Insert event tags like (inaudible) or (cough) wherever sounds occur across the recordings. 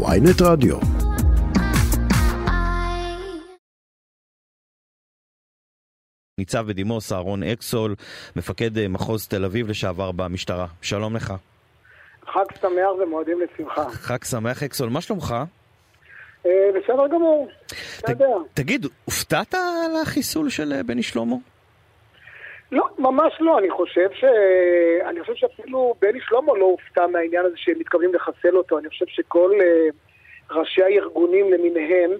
ויינט רדיו. ניצב בדימוס אהרון אקסול, מפקד אה, מחוז תל אביב לשעבר במשטרה. שלום לך. חג שמח ומועדים לשמחה. חג שמח אקסול, מה שלומך? אה, בסדר גמור, אתה יודע. תגיד, הופתעת על החיסול של אה, בני שלמה? לא, ממש לא. אני חושב ש... אני חושב שאפילו בני שלמה לא הופתע מהעניין הזה שהם מתכוונים לחסל אותו. אני חושב שכל אה, ראשי הארגונים למיניהם,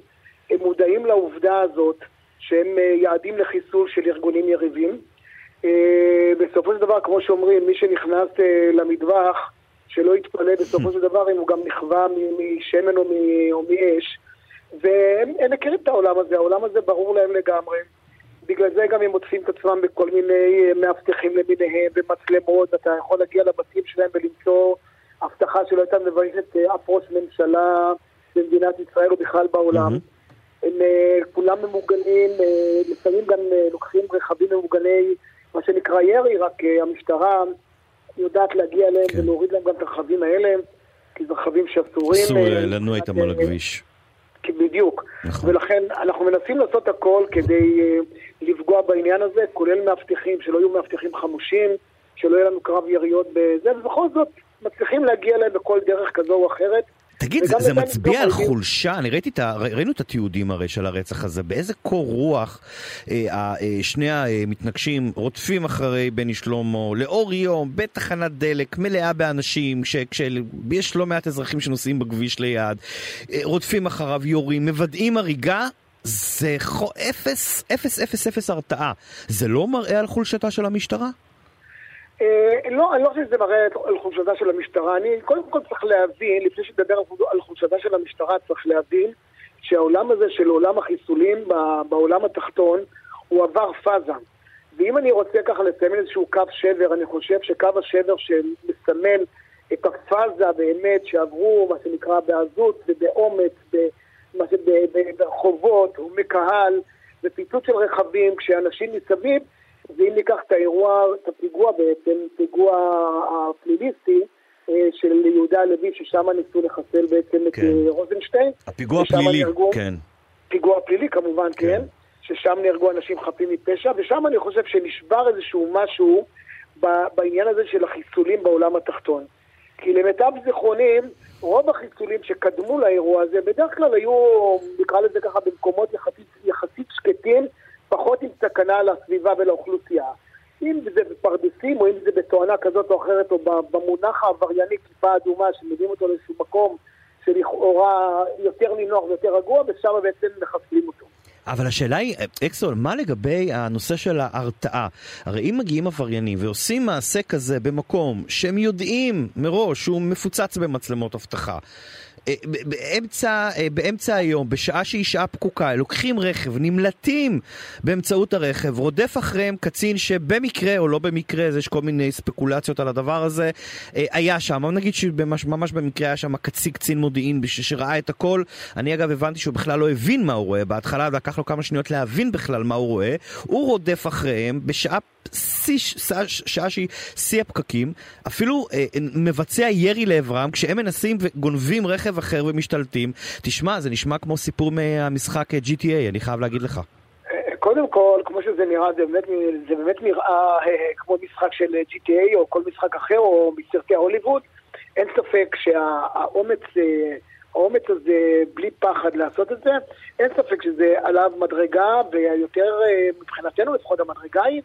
הם מודעים לעובדה הזאת שהם אה, יעדים לחיסול של ארגונים יריבים. אה, בסופו של דבר, כמו שאומרים, מי שנכנס אה, למטווח, שלא יתפלא בסופו של דבר אם הוא גם נכווה משמן או, מ- או מאש. והם הם מכירים את העולם הזה, העולם הזה ברור להם לגמרי. בגלל זה גם הם מוצאים את עצמם בכל מיני אה, מאבטחים למיניהם, במצלמות, אתה יכול להגיע לבתים שלהם ולמצוא הבטחה שלא הייתה מביישת אה, אף ראש ממשלה במדינת ישראל או בכלל בעולם. הם אה, כולם ממוגנים, לפעמים גם לוקחים רכבים ממוגני, מה שנקרא ירי, רק המשטרה יודעת להגיע אליהם כן. ולהוריד להם גם את הרכבים האלה, כי זה רכבים שאסורים. אסור לנוע איתם על הכביש. בדיוק. נכון. ולכן אנחנו מנסים לעשות הכל כדי אה, לפגוע בעניין הזה, כולל מאבטחים, שלא יהיו מאבטחים חמושים, שלא יהיה לנו קרב יריות בזה, ובכל זאת מצליחים להגיע אליהם בכל דרך כזו או אחרת. תגיד, זה, זה מצביע על היהודי- חולשה, אני ראיתי את ה... ראינו את התיעודים הרי של הרצח הזה, באיזה קור רוח אה, אה, שני המתנגשים רודפים אחרי בני שלמה, לאור יום, בתחנת דלק, מלאה באנשים, כש- כשיש לא מעט אזרחים שנוסעים בכביש ליד, אה, רודפים אחריו, יורים, מוודאים הריגה. זה חו... אפס, אפס, אפס, אפס הרתעה. זה לא מראה על חולשתה של המשטרה? אה, לא, אני לא חושב שזה מראה על חולשתה של המשטרה. אני קודם כל צריך להבין, לפני שנדבר על חול- על חולשתה של המשטרה, צריך להבין שהעולם הזה של עולם החיסולים בעולם התחתון, הוא עבר פאזה. ואם אני רוצה ככה לסמן איזשהו קו שבר, אני חושב שקו השבר שמסמל את הפאזה באמת שעברו, מה שנקרא, בעזות ובאומץ, ברחובות ומקהל, ופיצוץ של רכבים, כשאנשים מסביב, ואם ניקח את האירוע, את הפיגוע בעצם, פיגוע הפליליסטי אה, של יהודה הלוי, ששם ניסו לחסל בעצם את כן. אה, רוזנשטיין. הפיגוע הפלילי, נהרגו- כן. פיגוע פלילי כמובן, כן. כן, ששם נהרגו אנשים חפים מפשע, ושם אני חושב שנשבר איזשהו משהו בעניין הזה של החיסולים בעולם התחתון. כי למיטב זיכרונים, רוב החיסולים שקדמו לאירוע הזה, בדרך כלל היו, נקרא לזה ככה, במקומות יחסית, יחסית שקטים, פחות עם סכנה לסביבה ולאוכלוסייה. אם זה בפרדסים, או אם זה בתואנה כזאת או אחרת, או במונח העברייני כיפה אדומה, שמביאים אותו לאיזשהו מקום שלכאורה יותר נינוח ויותר רגוע, ושם בעצם מחסלים אותו. אבל השאלה היא, אקסול, מה לגבי הנושא של ההרתעה? הרי אם מגיעים עבריינים ועושים מעשה כזה במקום שהם יודעים מראש שהוא מפוצץ במצלמות אבטחה, באמצע, אה, באמצע היום, בשעה שהיא שעה פקוקה, לוקחים רכב, נמלטים באמצעות הרכב, רודף אחריהם קצין שבמקרה או לא במקרה, אז יש כל מיני ספקולציות על הדבר הזה, אה, היה שם, נגיד שממש ממש במקרה היה שם קצין קצין מודיעין שראה את הכל. אני אגב הבנתי שהוא בכלל לא הבין מה הוא רואה בהתחלה, לקח לו כמה שניות להבין בכלל מה הוא רואה. הוא רודף אחריהם בשעה שיא, שעה, שעה שהיא שיא הפקקים, אפילו אה, מבצע ירי לעברם כשהם מנסים וגונבים רכב אחר ומשתלטים. תשמע, זה נשמע כמו סיפור מהמשחק אה, GTA, אני חייב להגיד לך. קודם כל, כמו שזה נראה, זה באמת, זה באמת נראה אה, כמו משחק של GTA או כל משחק אחר או מסרטי הוליווד. אין ספק שהאומץ אה, האומץ הזה, בלי פחד לעשות את זה, אין ספק שזה עליו מדרגה, ויותר אה, מבחינתנו לפחות המדרגה היא,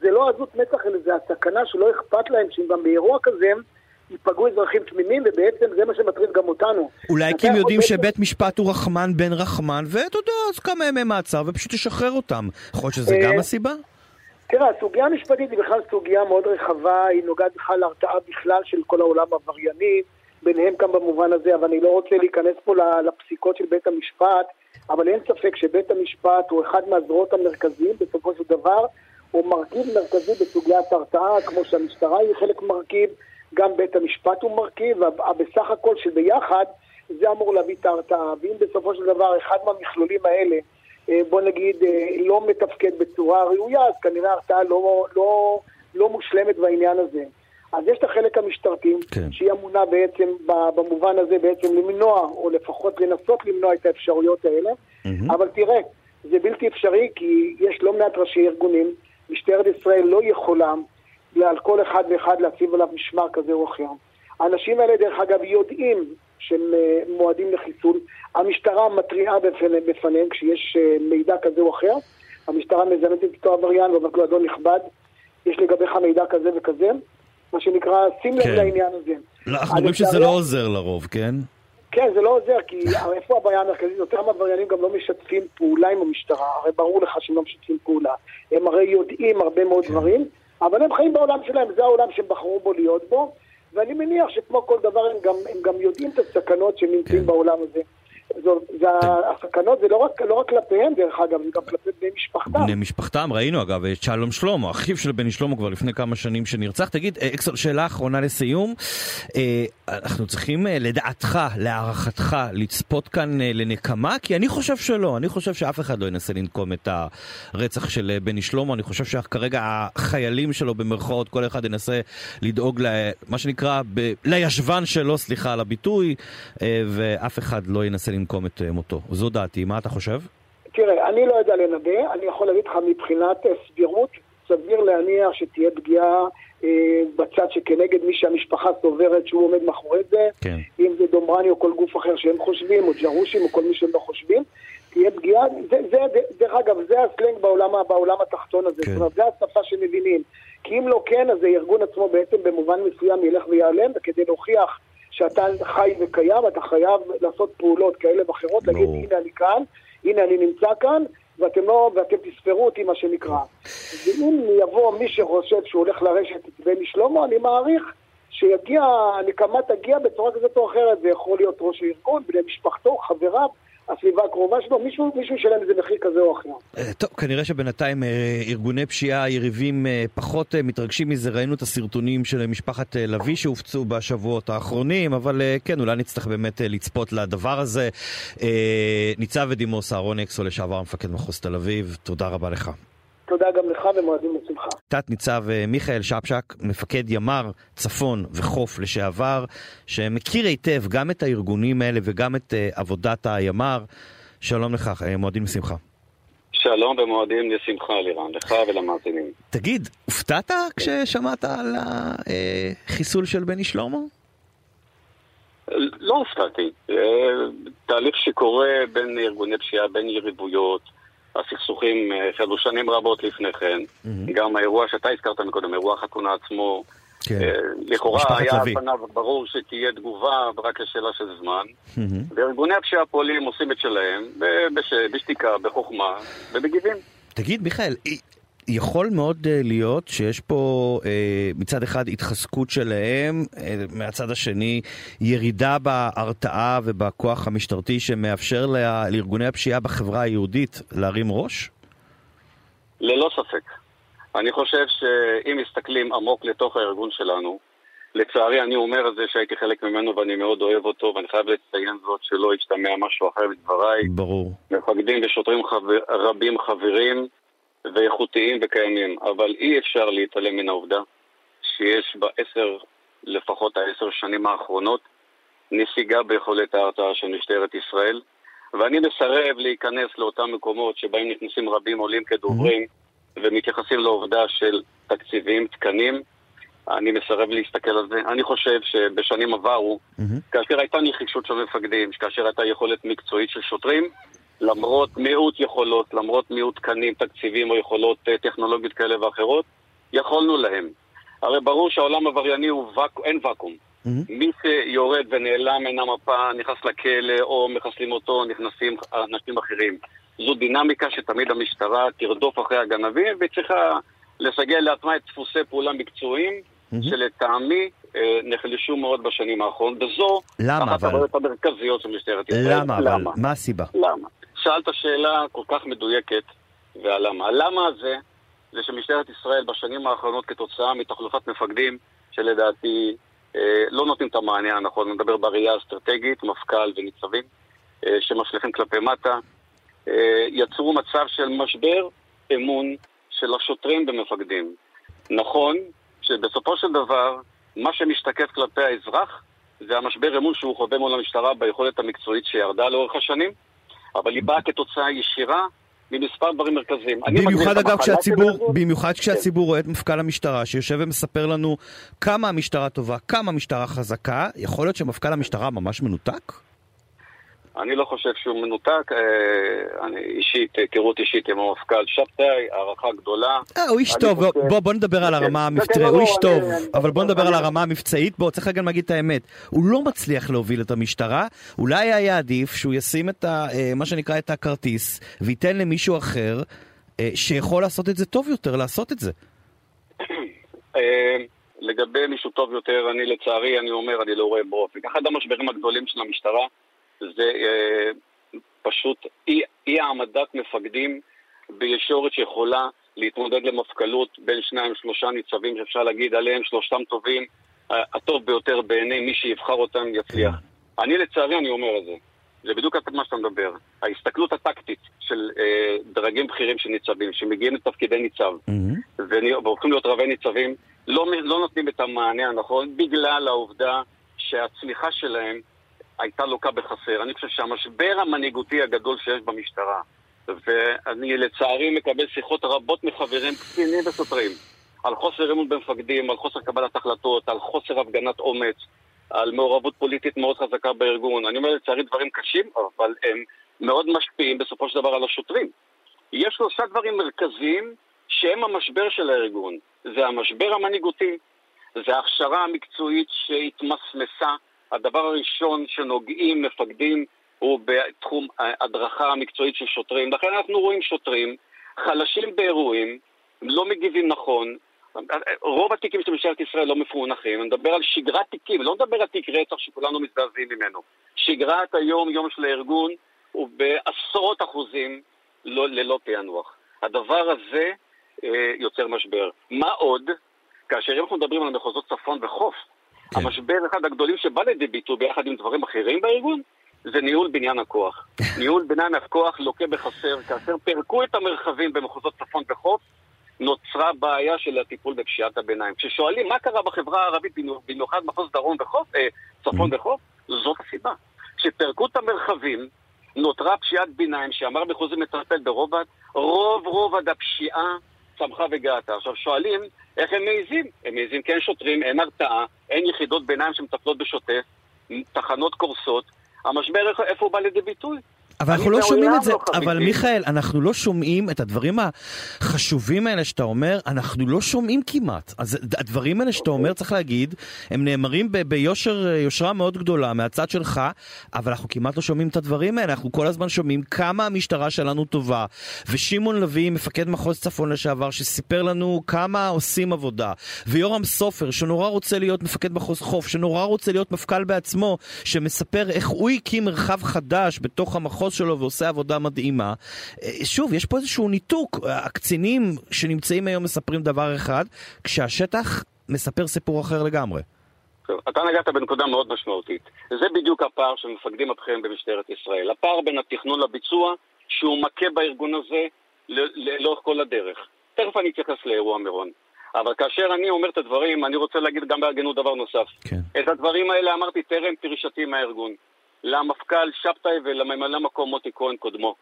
זה לא עזות מצח, אלא זה הסכנה שלא אכפת להם שאם גם באירוע כזה ייפגעו אזרחים תמימים, ובעצם זה מה שמטריד גם אותנו. אולי כי הם יודעים בעצם- שבית משפט הוא רחמן בן רחמן, ואתה יודע, אז כמה ימי מעצר ופשוט תשחרר אותם. יכול להיות שזה אה, גם הסיבה? תראה, הסוגיה המשפטית היא בכלל סוגיה מאוד רחבה, היא נוגעת בכלל להרתעה בכלל של כל העולם העברייני, ביניהם גם במובן הזה, אבל אני לא רוצה להיכנס פה לפסיקות של בית המשפט, אבל אין ספק שבית המשפט הוא אחד מהזרועות המרכזיים בסופו של דבר, הוא מרכיב מרכזי בסוגיית ההרתעה, כמו שהמשטרה היא חלק מרכיב, גם בית המשפט הוא מרכיב, בסך הכל שביחד זה אמור להביא את ההרתעה, ואם בסופו של דבר אחד מהמכלולים האלה אה, בוא נגיד, אה, לא מתפקד בצורה ראויה, אז כנראה ההרתעה לא, לא, לא מושלמת בעניין הזה. אז יש את החלק המשטרתי, כן. שהיא אמונה בעצם, במובן הזה בעצם למנוע, או לפחות לנסות למנוע את האפשרויות האלה. מהמם. אבל תראה, זה בלתי אפשרי כי יש לא מעט ראשי ארגונים, משטרת ישראל לא יכולה על כל אחד ואחד להציב עליו משמר כזה או אחר. האנשים האלה דרך אגב יודעים שהם אה, מועדים לחיסול, המשטרה מתריעה בפני- בפניהם כשיש אה, מידע כזה או אחר, המשטרה מזמנת את אותו עבריין ואומרת לו אדון נכבד, יש לגביך מידע כזה וכזה, מה שנקרא שים לב כן. לעניין הזה. לא, אנחנו אומרים שזה לא עוזר לרוב, כן? כן, זה לא עוזר, כי איפה הבעיה המרכזית? יותר עבריינים גם לא משתפים פעולה עם המשטרה, הרי ברור לך שהם לא משתפים פעולה. הם הרי יודעים הרבה מאוד דברים, אבל הם חיים בעולם שלהם, זה העולם שהם בחרו בו להיות בו, ואני מניח שכמו כל דבר הם גם, הם גם יודעים את הסכנות שהם נמצאים כן. בעולם הזה. זו, זה, הסכנות זה לא רק, לא כלפיהם דרך אגב, זה גם כלפי בני משפחתם. בני משפחתם, ראינו אגב את שלום שלמה, אחיו של בני שלמה כבר לפני כמה שנים שנרצח. תגיד, אה, אקסל, שאלה אחרונה לסיום. אה, אנחנו צריכים אה, לדעתך, להערכתך, לצפות כאן לנקמה? כי אני חושב שלא, אני חושב שאף אחד לא ינסה לנקום את הרצח של בני שלמה, אני חושב שכרגע החיילים שלו במרכאות, כל אחד ינסה לדאוג למה שנקרא, ב... לישבן שלו, סליחה על הביטוי, ואף אחד לא ינסה לנקום את אה, מותו. זו דעתי, מה אתה חושב? תראה, אני לא יודע לנבא, אני יכול להגיד לך מבחינת אה, סבירות, סביר להניח שתהיה פגיעה אה, בצד שכנגד מי שהמשפחה סוברת שהוא עומד מאחורי זה, כן. אם זה דומרני או כל גוף אחר שהם חושבים, או ג'רושים או כל מי שהם לא חושבים, תהיה פגיעה, זה, זה, דרך אגב, זה הסלנג בעולם, בעולם התחתון הזה, כן. זאת אומרת, זה השפה שמבינים. כי אם לא כן, אז הארגון עצמו בעצם במובן מסוים ילך ויעלם, וכדי להוכיח שאתה חי וקיים, אתה חייב לעשות פעולות כאלה ואחרות, להגיד. הנה אני כאן, הנה אני נמצא כאן, ואתם לא, ואתם תספרו אותי, מה שנקרא. ואם יבוא מי שחושב שהוא הולך לרשת את בני שלמה, אני מעריך שיגיע, הנקמה תגיע בצורה כזאת או אחרת, זה יכול להיות ראש הארגון, בני משפחתו, חבריו, הסביבה הקרובה שלו, מישהו, מישהו ישלם איזה מחיר כזה או אחר. אה, טוב, כנראה שבינתיים אה, ארגוני פשיעה יריבים אה, פחות מתרגשים מזה. ראינו את הסרטונים של משפחת לביא שהופצו בשבועות האחרונים, אבל כן, אולי נצטרך באמת לצפות לדבר הזה. ניצב בדימוס אהרון אקסו, לשעבר מפקד מחוז תל אביב, תודה רבה לך. תודה גם לך ומועדים לשמחה. תת ניצב אה, מיכאל שפשק, מפקד ימ"ר צפון וחוף לשעבר, שמכיר היטב גם את הארגונים האלה וגם את אה, עבודת הימ"ר. שלום לך, אה, מועדים לשמחה. שלום ומועדים לשמחה, לירן, לך ולמאזינים. תגיד, הופתעת כששמעת על החיסול של בני שלמה? לא הופתעתי. תהליך שקורה בין ארגוני פשיעה, בין יריבויות, הסכסוכים אה, החלו שנים רבות לפני כן. גם האירוע שאתה הזכרת מקודם, אירוע החתונה עצמו, כן. אה, לכאורה היה על. פניו ברור שתהיה תגובה, רק לשאלה של זמן. וארגוני הפשיעה פועלים עושים את שלהם, בשתיקה, בחוכמה, ומגיבים. תגיד, מיכאל, יכול מאוד אה, להיות שיש פה אה, מצד אחד התחזקות שלהם, אה, מהצד השני ירידה בהרתעה ובכוח המשטרתי שמאפשר לה- לארגוני הפשיעה בחברה היהודית להרים ראש? ללא ספק. אני חושב שאם מסתכלים עמוק לתוך הארגון שלנו, לצערי אני אומר את זה שהייתי חלק ממנו ואני מאוד אוהב אותו ואני חייב לציין זאת שלא ישתמע משהו אחר מדבריי. ברור. מפקדים ושוטרים חבר, רבים חברים ואיכותיים וקיימים, אבל אי אפשר להתעלם מן העובדה שיש בעשר, לפחות העשר שנים האחרונות, נסיגה ביכולת ההרתעה של משטרת ישראל, ואני מסרב להיכנס לאותם מקומות שבהם נכנסים רבים עולים כדוברים ומתייחסים לעובדה של תקציבים, תקנים. אני מסרב להסתכל על זה. אני חושב שבשנים עברו, מהמם. כאשר הייתה נחישות של מפקדים, כאשר הייתה יכולת מקצועית של שוטרים, למרות מיעוט יכולות, למרות מיעוט תקנים, תקציבים או יכולות אה, טכנולוגיות כאלה ואחרות, יכולנו להם. הרי ברור שהעולם עברייני הוא ואק... אין ואקום. מהמם. מי שיורד ונעלם מן המפה, נכנס לכלא או מחסלים אותו, נכנסים אנשים אחרים. זו דינמיקה שתמיד המשטרה תרדוף אחרי הגנבים וצריכה לסגל לעצמה את דפוסי פעולה מקצועיים מהמם. שלטעמי אה, נחלשו מאוד בשנים האחרונות, וזו למה אחת? הבעיות המרכזיות של משטרת ישראל. למה אבל? למה? מה הסיבה? למה? שאלת שאלה כל כך מדויקת, והלמה. הלמה הזה, זה שמשטרת ישראל בשנים האחרונות כתוצאה מתחלופת מפקדים, שלדעתי אה, לא נותנים את המענה הנכון, אני מדבר בראייה האסטרטגית, מפכ"ל וניצבים, אה, שמשליכים כלפי מטה, אה, יצרו מצב של משבר אמון של השוטרים במפקדים. נכון שבסופו של דבר מה שמשתקף כלפי האזרח זה המשבר אמון שהוא חווה מול המשטרה ביכולת המקצועית שירדה לאורך השנים, אבל היא באה כתוצאה ישירה ממספר דברים מרכזיים. במיוחד אגב כשהציבור, במיוחד כשהציבור רואה את מפכ"ל המשטרה שיושב ומספר לנו כמה המשטרה טובה, כמה המשטרה חזקה, יכול להיות שמפכ"ל המשטרה ממש מנותק? אני לא חושב שהוא מנותק, אה, אני אישית, היכרות אישית עם המפכ"ל שבתאי, הערכה גדולה. אה, הוא איש טוב, בוא, בוא נדבר על הרמה המבצעית, הוא איש טוב, אבל בוא נדבר על הרמה המבצעית, בוא, צריך גם להגיד את האמת, הוא לא מצליח להוביל את המשטרה, אולי היה עדיף שהוא ישים את ה, אה, מה שנקרא את הכרטיס, וייתן למישהו אחר אה, שיכול לעשות את זה טוב יותר, לעשות את זה. לגבי מישהו טוב יותר, אני לצערי, אני אומר, אני לא רואה באופן. אחד המשברים הגדולים של המשטרה זה אה, פשוט אי, אי העמדת מפקדים בישורת שיכולה להתמודד למפכ"לות בין שניים שלושה ניצבים שאפשר להגיד עליהם שלושתם טובים, אה, הטוב ביותר בעיני מי שיבחר אותם יצליח. אני לצערי אני אומר את זה. זה בדיוק מה שאתה מדבר. ההסתכלות הטקטית של אה, דרגים בכירים של ניצבים, שמגיעים לתפקידי ניצב, mm-hmm. והופכים להיות רבי ניצבים, לא, לא נותנים את המענה הנכון בגלל העובדה שהצמיחה שלהם הייתה לוקה בחסר. אני חושב שהמשבר המנהיגותי הגדול שיש במשטרה, ואני לצערי מקבל שיחות רבות מחברים קצינים ושוטרים, על חוסר אמון במפקדים, על חוסר קבלת החלטות, על חוסר הפגנת אומץ, על מעורבות פוליטית מאוד חזקה בארגון. אני אומר לצערי דברים קשים, אבל הם מאוד משפיעים בסופו של דבר על השוטרים. יש שלושה דברים מרכזיים שהם המשבר של הארגון. זה המשבר המנהיגותי, זה ההכשרה המקצועית שהתמסמסה, הדבר הראשון שנוגעים מפקדים הוא בתחום הדרכה המקצועית של שוטרים. לכן אנחנו רואים שוטרים חלשים באירועים, לא מגיבים נכון. רוב התיקים של משטרת ישראל לא מפוענחים, אני מדבר על שגרת תיקים, לא מדבר על תיק רצח שכולנו מזדעזעים ממנו. שגרת היום-יום של הארגון הוא בעשרות אחוזים לא, ללא פענוח. הדבר הזה אה, יוצר משבר. מה עוד? כאשר אנחנו מדברים על מחוזות צפון וחוף, כן. המשבר אחד הגדולים שבא לידי ביטוי ביחד עם דברים אחרים בארגון, זה ניהול בניין הכוח. (laughs) ניהול בניין הכוח לוקה בחסר. כאשר פירקו את המרחבים במחוזות צפון וחוף, נוצרה בעיה של הטיפול בפשיעת הביניים. כששואלים מה קרה בחברה הערבית, במיוחד מחוז דרום וחוף, אה, צפון mm-hmm. וחוף, זאת הסיבה. כשפירקו את המרחבים, נותרה פשיעת ביניים, שאמר מחוזי מטרפל ברובד, רוב רובד הפשיעה צמחה וגאתה. עכשיו שואלים, איך הם מעיזים? הם מעיזים כי אין שוטרים, אין הרתעה, אין יחידות ביניים שמטפלות בשוטף, תחנות קורסות. המשבר, איפה הוא בא לידי ביטוי? אבל אנחנו לא שומעים את זה, לא אבל מיכאל, אנחנו לא שומעים את הדברים החשובים האלה שאתה אומר, אנחנו לא שומעים כמעט. אז הדברים האלה שאתה אומר, צריך להגיד, הם נאמרים ביושר, יושרה מאוד גדולה מהצד שלך, אבל אנחנו כמעט לא שומעים את הדברים האלה, אנחנו כל הזמן שומעים כמה המשטרה שלנו טובה. ושמעון לביא, מפקד מחוז צפון לשעבר, שסיפר לנו כמה עושים עבודה. ויורם סופר, שנורא רוצה להיות מפקד מחוז חוף, שנורא רוצה להיות מפכ"ל בעצמו, שמספר איך הוא הקים מרחב חדש בתוך המחוז. המחוז שלו ועושה עבודה מדהימה. אה, שוב, יש פה איזשהו ניתוק. הקצינים שנמצאים היום מספרים דבר אחד, כשהשטח מספר סיפור אחר לגמרי. טוב, אתה נגעת בנקודה מאוד משמעותית. זה בדיוק הפער של מפקדים הבכירים במשטרת ישראל. הפער בין התכנון לביצוע, שהוא מכה בארגון הזה לאורך כל הדרך. תכף אני אתייחס לאירוע מירון. אבל כאשר אני אומר את הדברים, אני רוצה להגיד גם בהגנות דבר נוסף. כן. את הדברים האלה אמרתי טרם פרישתי מהארגון. למפכ"ל שבתאי ולממלא מקום מוטי כהן קודמו.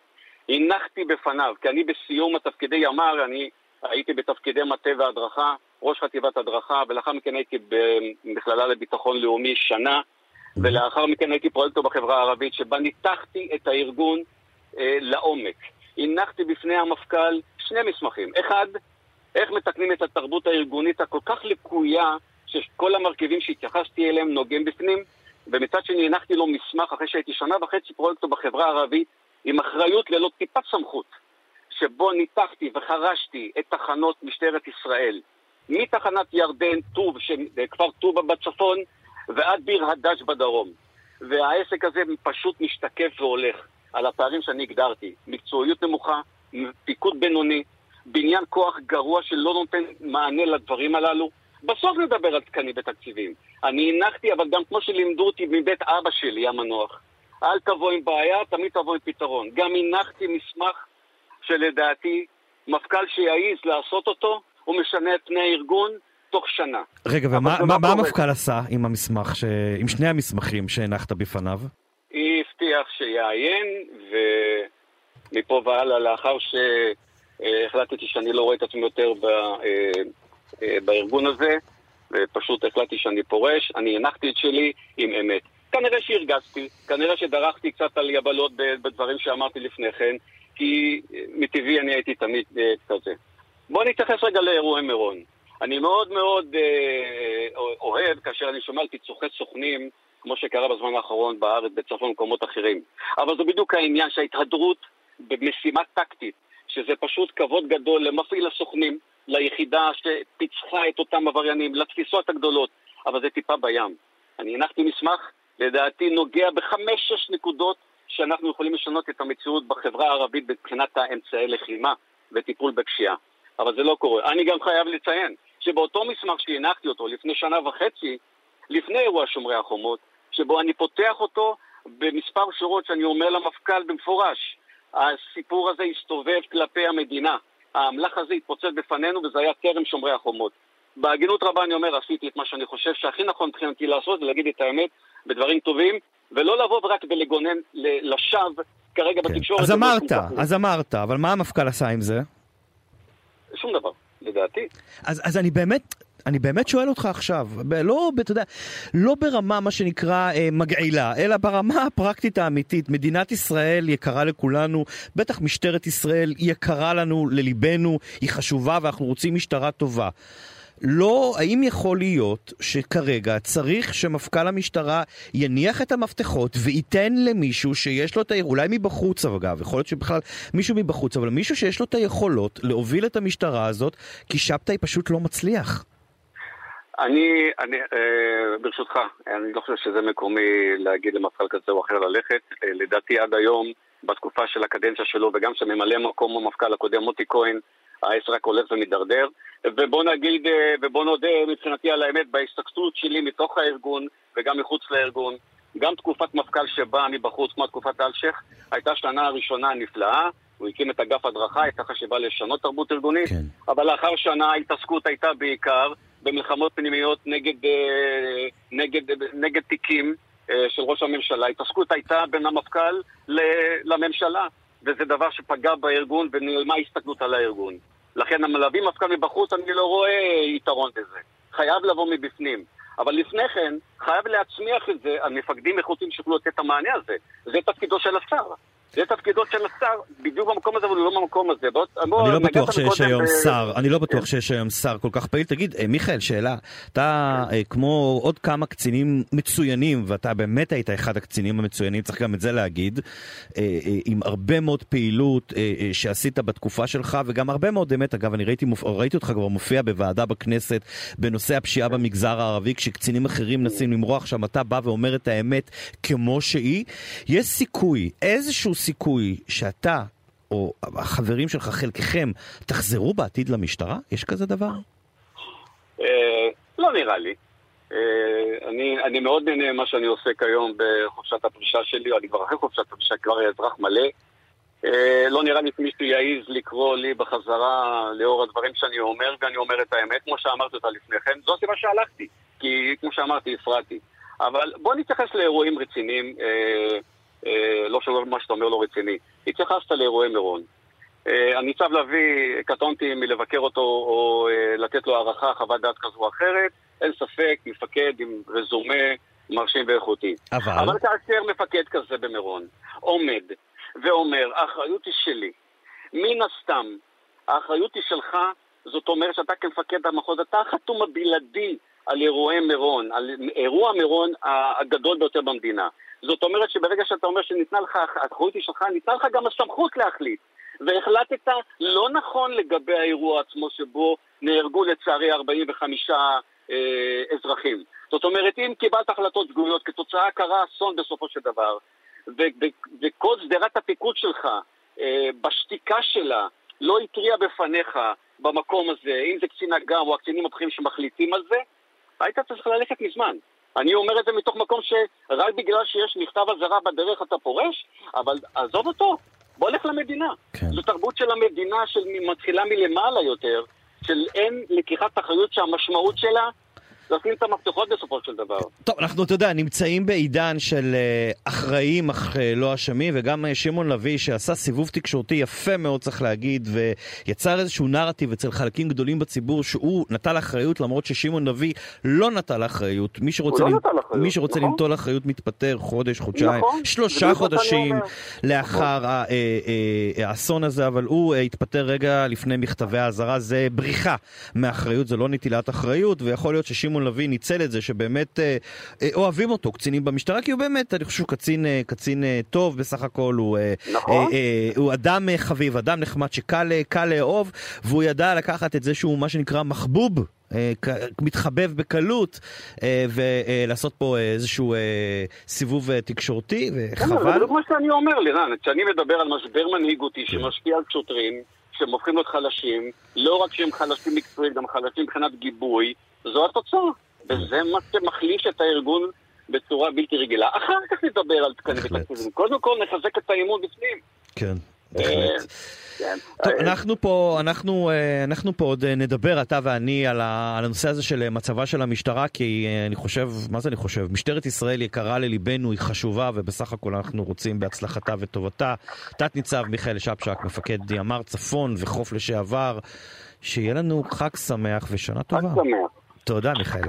הנחתי בפניו, כי אני בסיום התפקידי ימ"ר, אני הייתי בתפקידי מטה והדרכה, ראש חטיבת הדרכה, ולאחר מכן הייתי במכללה לביטחון לאומי שנה, ולאחר מכן הייתי פרויקטור בחברה הערבית, שבה ניתחתי את הארגון אה, לעומק. הנחתי בפני המפכ"ל שני מסמכים. אחד, איך מתקנים את התרבות הארגונית הכל כך לקויה, שכל המרכיבים שהתייחסתי אליהם נוגעים בפנים, ומצד שני הנחתי לו מסמך אחרי שהייתי שנה וחצי פרויקטור בחברה הערבית עם אחריות ללא טיפת סמכות, שבו ניתחתי וחרשתי את תחנות משטרת ישראל, מתחנת ירדן, טוב, כפר טובה בצפון, ועד ביר הדאג' בדרום. והעסק הזה פשוט משתקף והולך על הפערים שאני הגדרתי. מקצועיות נמוכה, פיקוד בינוני, בניין כוח גרוע שלא נותן מענה לדברים הללו, בסוף נדבר על תקנים ותקציבים. אני הנחתי, אבל גם כמו שלימדו אותי מבית אבא שלי המנוח, אל תבוא עם בעיה, תמיד תבוא עם פתרון. גם הנחתי מסמך שלדעתי, מפכ"ל שיעז לעשות אותו, הוא משנה את פני הארגון, תוך שנה. רגע, ומה לא המפכ"ל עשה עם המסמך, ש... עם שני המסמכים שהנחת בפניו? היא הבטיח שיעיין, ומפה והלאה, לאחר שהחלטתי שאני לא רואה את עצמי יותר ב... אה, אה, בארגון הזה, ופשוט החלטתי שאני פורש, אני הנחתי את שלי עם אמת. כנראה שהרגזתי, כנראה שדרכתי קצת על יבלות בדברים שאמרתי לפני כן, כי מטבעי אני הייתי תמיד אה, כזה. בואו נתייחס רגע לאירועי מירון. אני מאוד מאוד אה, אוהב כאשר אני שומע על פיצוחי סוכנים, כמו שקרה בזמן האחרון בארץ, בצפון ובמקומות אחרים. אבל זה בדיוק העניין שההתהדרות במשימה טקטית, שזה פשוט כבוד גדול למפעיל הסוכנים, ליחידה שפיצחה את אותם עבריינים, לתפיסות הגדולות, אבל זה טיפה בים. אני הנחתי מסמך, לדעתי נוגע בחמש-שש נקודות שאנחנו יכולים לשנות את המציאות בחברה הערבית מבחינת האמצעי לחימה וטיפול בפשיעה. אבל זה לא קורה. אני גם חייב לציין שבאותו מסמך שהנחתי אותו לפני שנה וחצי, לפני אירוע שומרי החומות, שבו אני פותח אותו במספר שורות שאני אומר למפכ"ל במפורש, הסיפור הזה הסתובב כלפי המדינה. האמל"ח הזה התפוצץ בפנינו וזה היה טרם שומרי החומות. בהגינות רבה אני אומר, עשיתי את מה שאני חושב שהכי נכון מבחינתי לעשות, זה להגיד את האמת בדברים טובים, ולא לבוא ורק ולגונן לשווא כרגע כן. בתקשורת. אז אמרת, אז אמרת, אבל מה המפכ"ל עשה עם זה? שום דבר, לדעתי. אז, אז אני באמת, אני באמת שואל אותך עכשיו, לא, אתה יודע, לא ברמה מה שנקרא אה, מגעילה, אלא ברמה הפרקטית האמיתית. מדינת ישראל יקרה לכולנו, בטח משטרת ישראל יקרה לנו, לליבנו, היא חשובה ואנחנו רוצים משטרה טובה. לא, האם יכול להיות שכרגע צריך שמפכ"ל המשטרה יניח את המפתחות וייתן למישהו שיש לו את ה... אולי מבחוץ אגב, יכול להיות שבכלל מישהו מבחוץ, אבל מישהו שיש לו את היכולות להוביל את המשטרה הזאת, כי שבתאי פשוט לא מצליח. אני, אני אה, ברשותך, אני לא חושב שזה מקומי להגיד למפכ"ל כזה או אחר ללכת. אה, לדעתי עד היום, בתקופה של הקדנציה שלו, וגם של ממלא מקום המפכ"ל הקודם, מוטי כהן, העץ רק הולך ומידרדר. ובוא נגיד, אה, ובוא נודה מבחינתי על האמת, בהסתכלות שלי מתוך הארגון וגם מחוץ לארגון, גם תקופת מפכ"ל שבאה מבחוץ, כמו תקופת אלשיך, הייתה שנה הראשונה נפלאה. הוא הקים את אגף הדרכה, הייתה חשיבה לשנות תרבות ארגונית, כן. אבל לאחר שנה ההתעסקות הייתה בעיקר במלחמות פנימיות נגד, אה, נגד, נגד תיקים אה, של ראש הממשלה. ההתעסקות הייתה בין המפכ"ל לממשלה, וזה דבר שפגע בארגון ונעלמה הסתכלות על הארגון. לכן המלווים מפכ"ל מבחוץ, אני לא רואה יתרון בזה. חייב לבוא מבפנים. אבל לפני כן, חייב להצמיח את זה על מפקדים איכותיים שיוכלו לתת את המענה הזה. זה תפקידו של השר. זה תפקידו של השר, בדיוק במקום הזה, אבל לא במקום הזה. בוא, אני לא בטוח שיש היום ב... שר, אני לא בטוח כן. שיש היום שר כל כך פעיל. תגיד, אה, מיכאל, שאלה, אתה כן. כמו עוד כמה קצינים מצוינים, ואתה באמת היית אחד הקצינים המצוינים, צריך גם את זה להגיד, אה, אה, עם הרבה מאוד פעילות שעשית בתקופה שלך, וגם הרבה מאוד אמת, אגב, אני ראיתי, ראיתי אותך כבר מופיע בוועדה בכנסת בנושא הפשיעה כן. במגזר הערבי, כשקצינים אחרים מנסים למרוח שם, אתה בא ואומר את האמת כמו שהיא. יש סיכוי, איזשהו סיכוי שאתה או החברים שלך, חלקכם, תחזרו בעתיד למשטרה? יש כזה דבר? אה, לא נראה לי. אה, אני, אני מאוד נהנה ממה שאני עושה כיום בחופשת הפרישה שלי, אני כבר אחרי חופשת הפרישה, כבר אזרח מלא. אה, לא נראה לי שמישהו יעז לקרוא לי בחזרה לאור הדברים שאני אומר, ואני אומר את האמת, כמו שאמרתי אותה לפני כן. זו הסיבה שהלכתי, כי כמו שאמרתי, הפרעתי. אבל בוא נתייחס לאירועים רציניים. אה, אה, לא שמה שאתה אומר לא רציני. התייחסת לאירועי מירון. אה, הניצב לביא, קטונתי מלבקר אותו או אה, לתת לו הערכה, חוות דעת כזו או אחרת, אין ספק, מפקד עם רזומה מרשים ואיכותי. אבל... אבל כאשר מפקד כזה במירון עומד ואומר, האחריות היא שלי, מן הסתם, האחריות היא שלך, זאת אומרת שאתה כמפקד המחוז, אתה החתום הבלעדי על אירועי מירון, על אירוע מירון הגדול ביותר במדינה. זאת אומרת שברגע שאתה אומר שניתנה לך, האחריות היא שלך, ניתנה לך גם הסמכות להחליט. והחלטת לא נכון לגבי האירוע עצמו שבו נהרגו לצערי 45 אה, אזרחים. זאת אומרת, אם קיבלת החלטות שגויות, כתוצאה קרה אסון בסופו של דבר, וכל שדרת הפיקוד שלך, אה, בשתיקה שלה, לא התריע בפניך במקום הזה, אם זה קצין אג"ם או הקצינים הבכירים שמחליטים על זה, היית צריך ללכת מזמן. אני אומר את זה מתוך מקום שרק בגלל שיש מכתב אזהרה בדרך אתה פורש, אבל עזוב אותו, בוא נלך למדינה. כן. זו תרבות של המדינה שמתחילה מלמעלה יותר, של אין לקיחת אחריות שהמשמעות שלה לשים את המפתחות בסופו של דבר. טוב, אנחנו, אתה יודע, נמצאים בעידן של uh, אחראים אך uh, לא אשמים, וגם uh, שמעון לביא שעשה סיבוב תקשורתי יפה מאוד, צריך להגיד, ויצר איזשהו נרטיב אצל חלקים גדולים בציבור שהוא נטל אחריות, למרות ששמעון לביא לא נטל אחריות. מי שרוצה, לא נטל אחריות, מי שרוצה נכון. לנטול אחריות מתפטר חודש, חודשיים, נכון, שלושה חודשים. לאחר אה, אה, האסון הזה, אבל הוא אה, התפטר רגע לפני מכתבי האזהרה, זה בריחה מאחריות, זה לא נטילת אחריות, ויכול להיות ששמעון לביא ניצל את זה, שבאמת אה, אה, אוהבים אותו, קצינים במשטרה, כי הוא באמת, אני חושב שהוא קצין, אה, קצין אה, טוב בסך הכל, הוא, אה, נכון. אה, אה, הוא אדם אה, חביב, אדם נחמד שקל אה, לאהוב, והוא ידע לקחת את זה שהוא מה שנקרא מחבוב. מתחבב בקלות ולעשות פה איזשהו סיבוב תקשורתי כן, זה וחבל. בדיוק מה שאני אומר, לירן. כשאני מדבר על משבר מנהיגותי שמשפיע על שוטרים, שהם הופכים להיות חלשים, לא רק שהם חלשים מקצועית, גם חלשים מבחינת גיבוי, זו התוצאה. וזה מה שמחליש את הארגון בצורה בלתי רגילה. אחר כך נדבר על תקנים. ותקציבים. קודם כל נחזק את האמון בפנים. כן, אה, בהחלט. כן. טוב, אנחנו פה, אנחנו, אה, אנחנו פה עוד אה, נדבר, אתה ואני, על, ה, על הנושא הזה של מצבה של המשטרה, כי אני חושב, מה זה אני חושב? משטרת ישראל יקרה לליבנו, היא חשובה, ובסך הכל אנחנו רוצים בהצלחתה וטובתה. תת-ניצב מיכאל שפשק, מפקד ימ"ר צפון וחוף לשעבר, שיהיה לנו חג שמח ושנה חג טובה. שמח. תודה, מיכאל.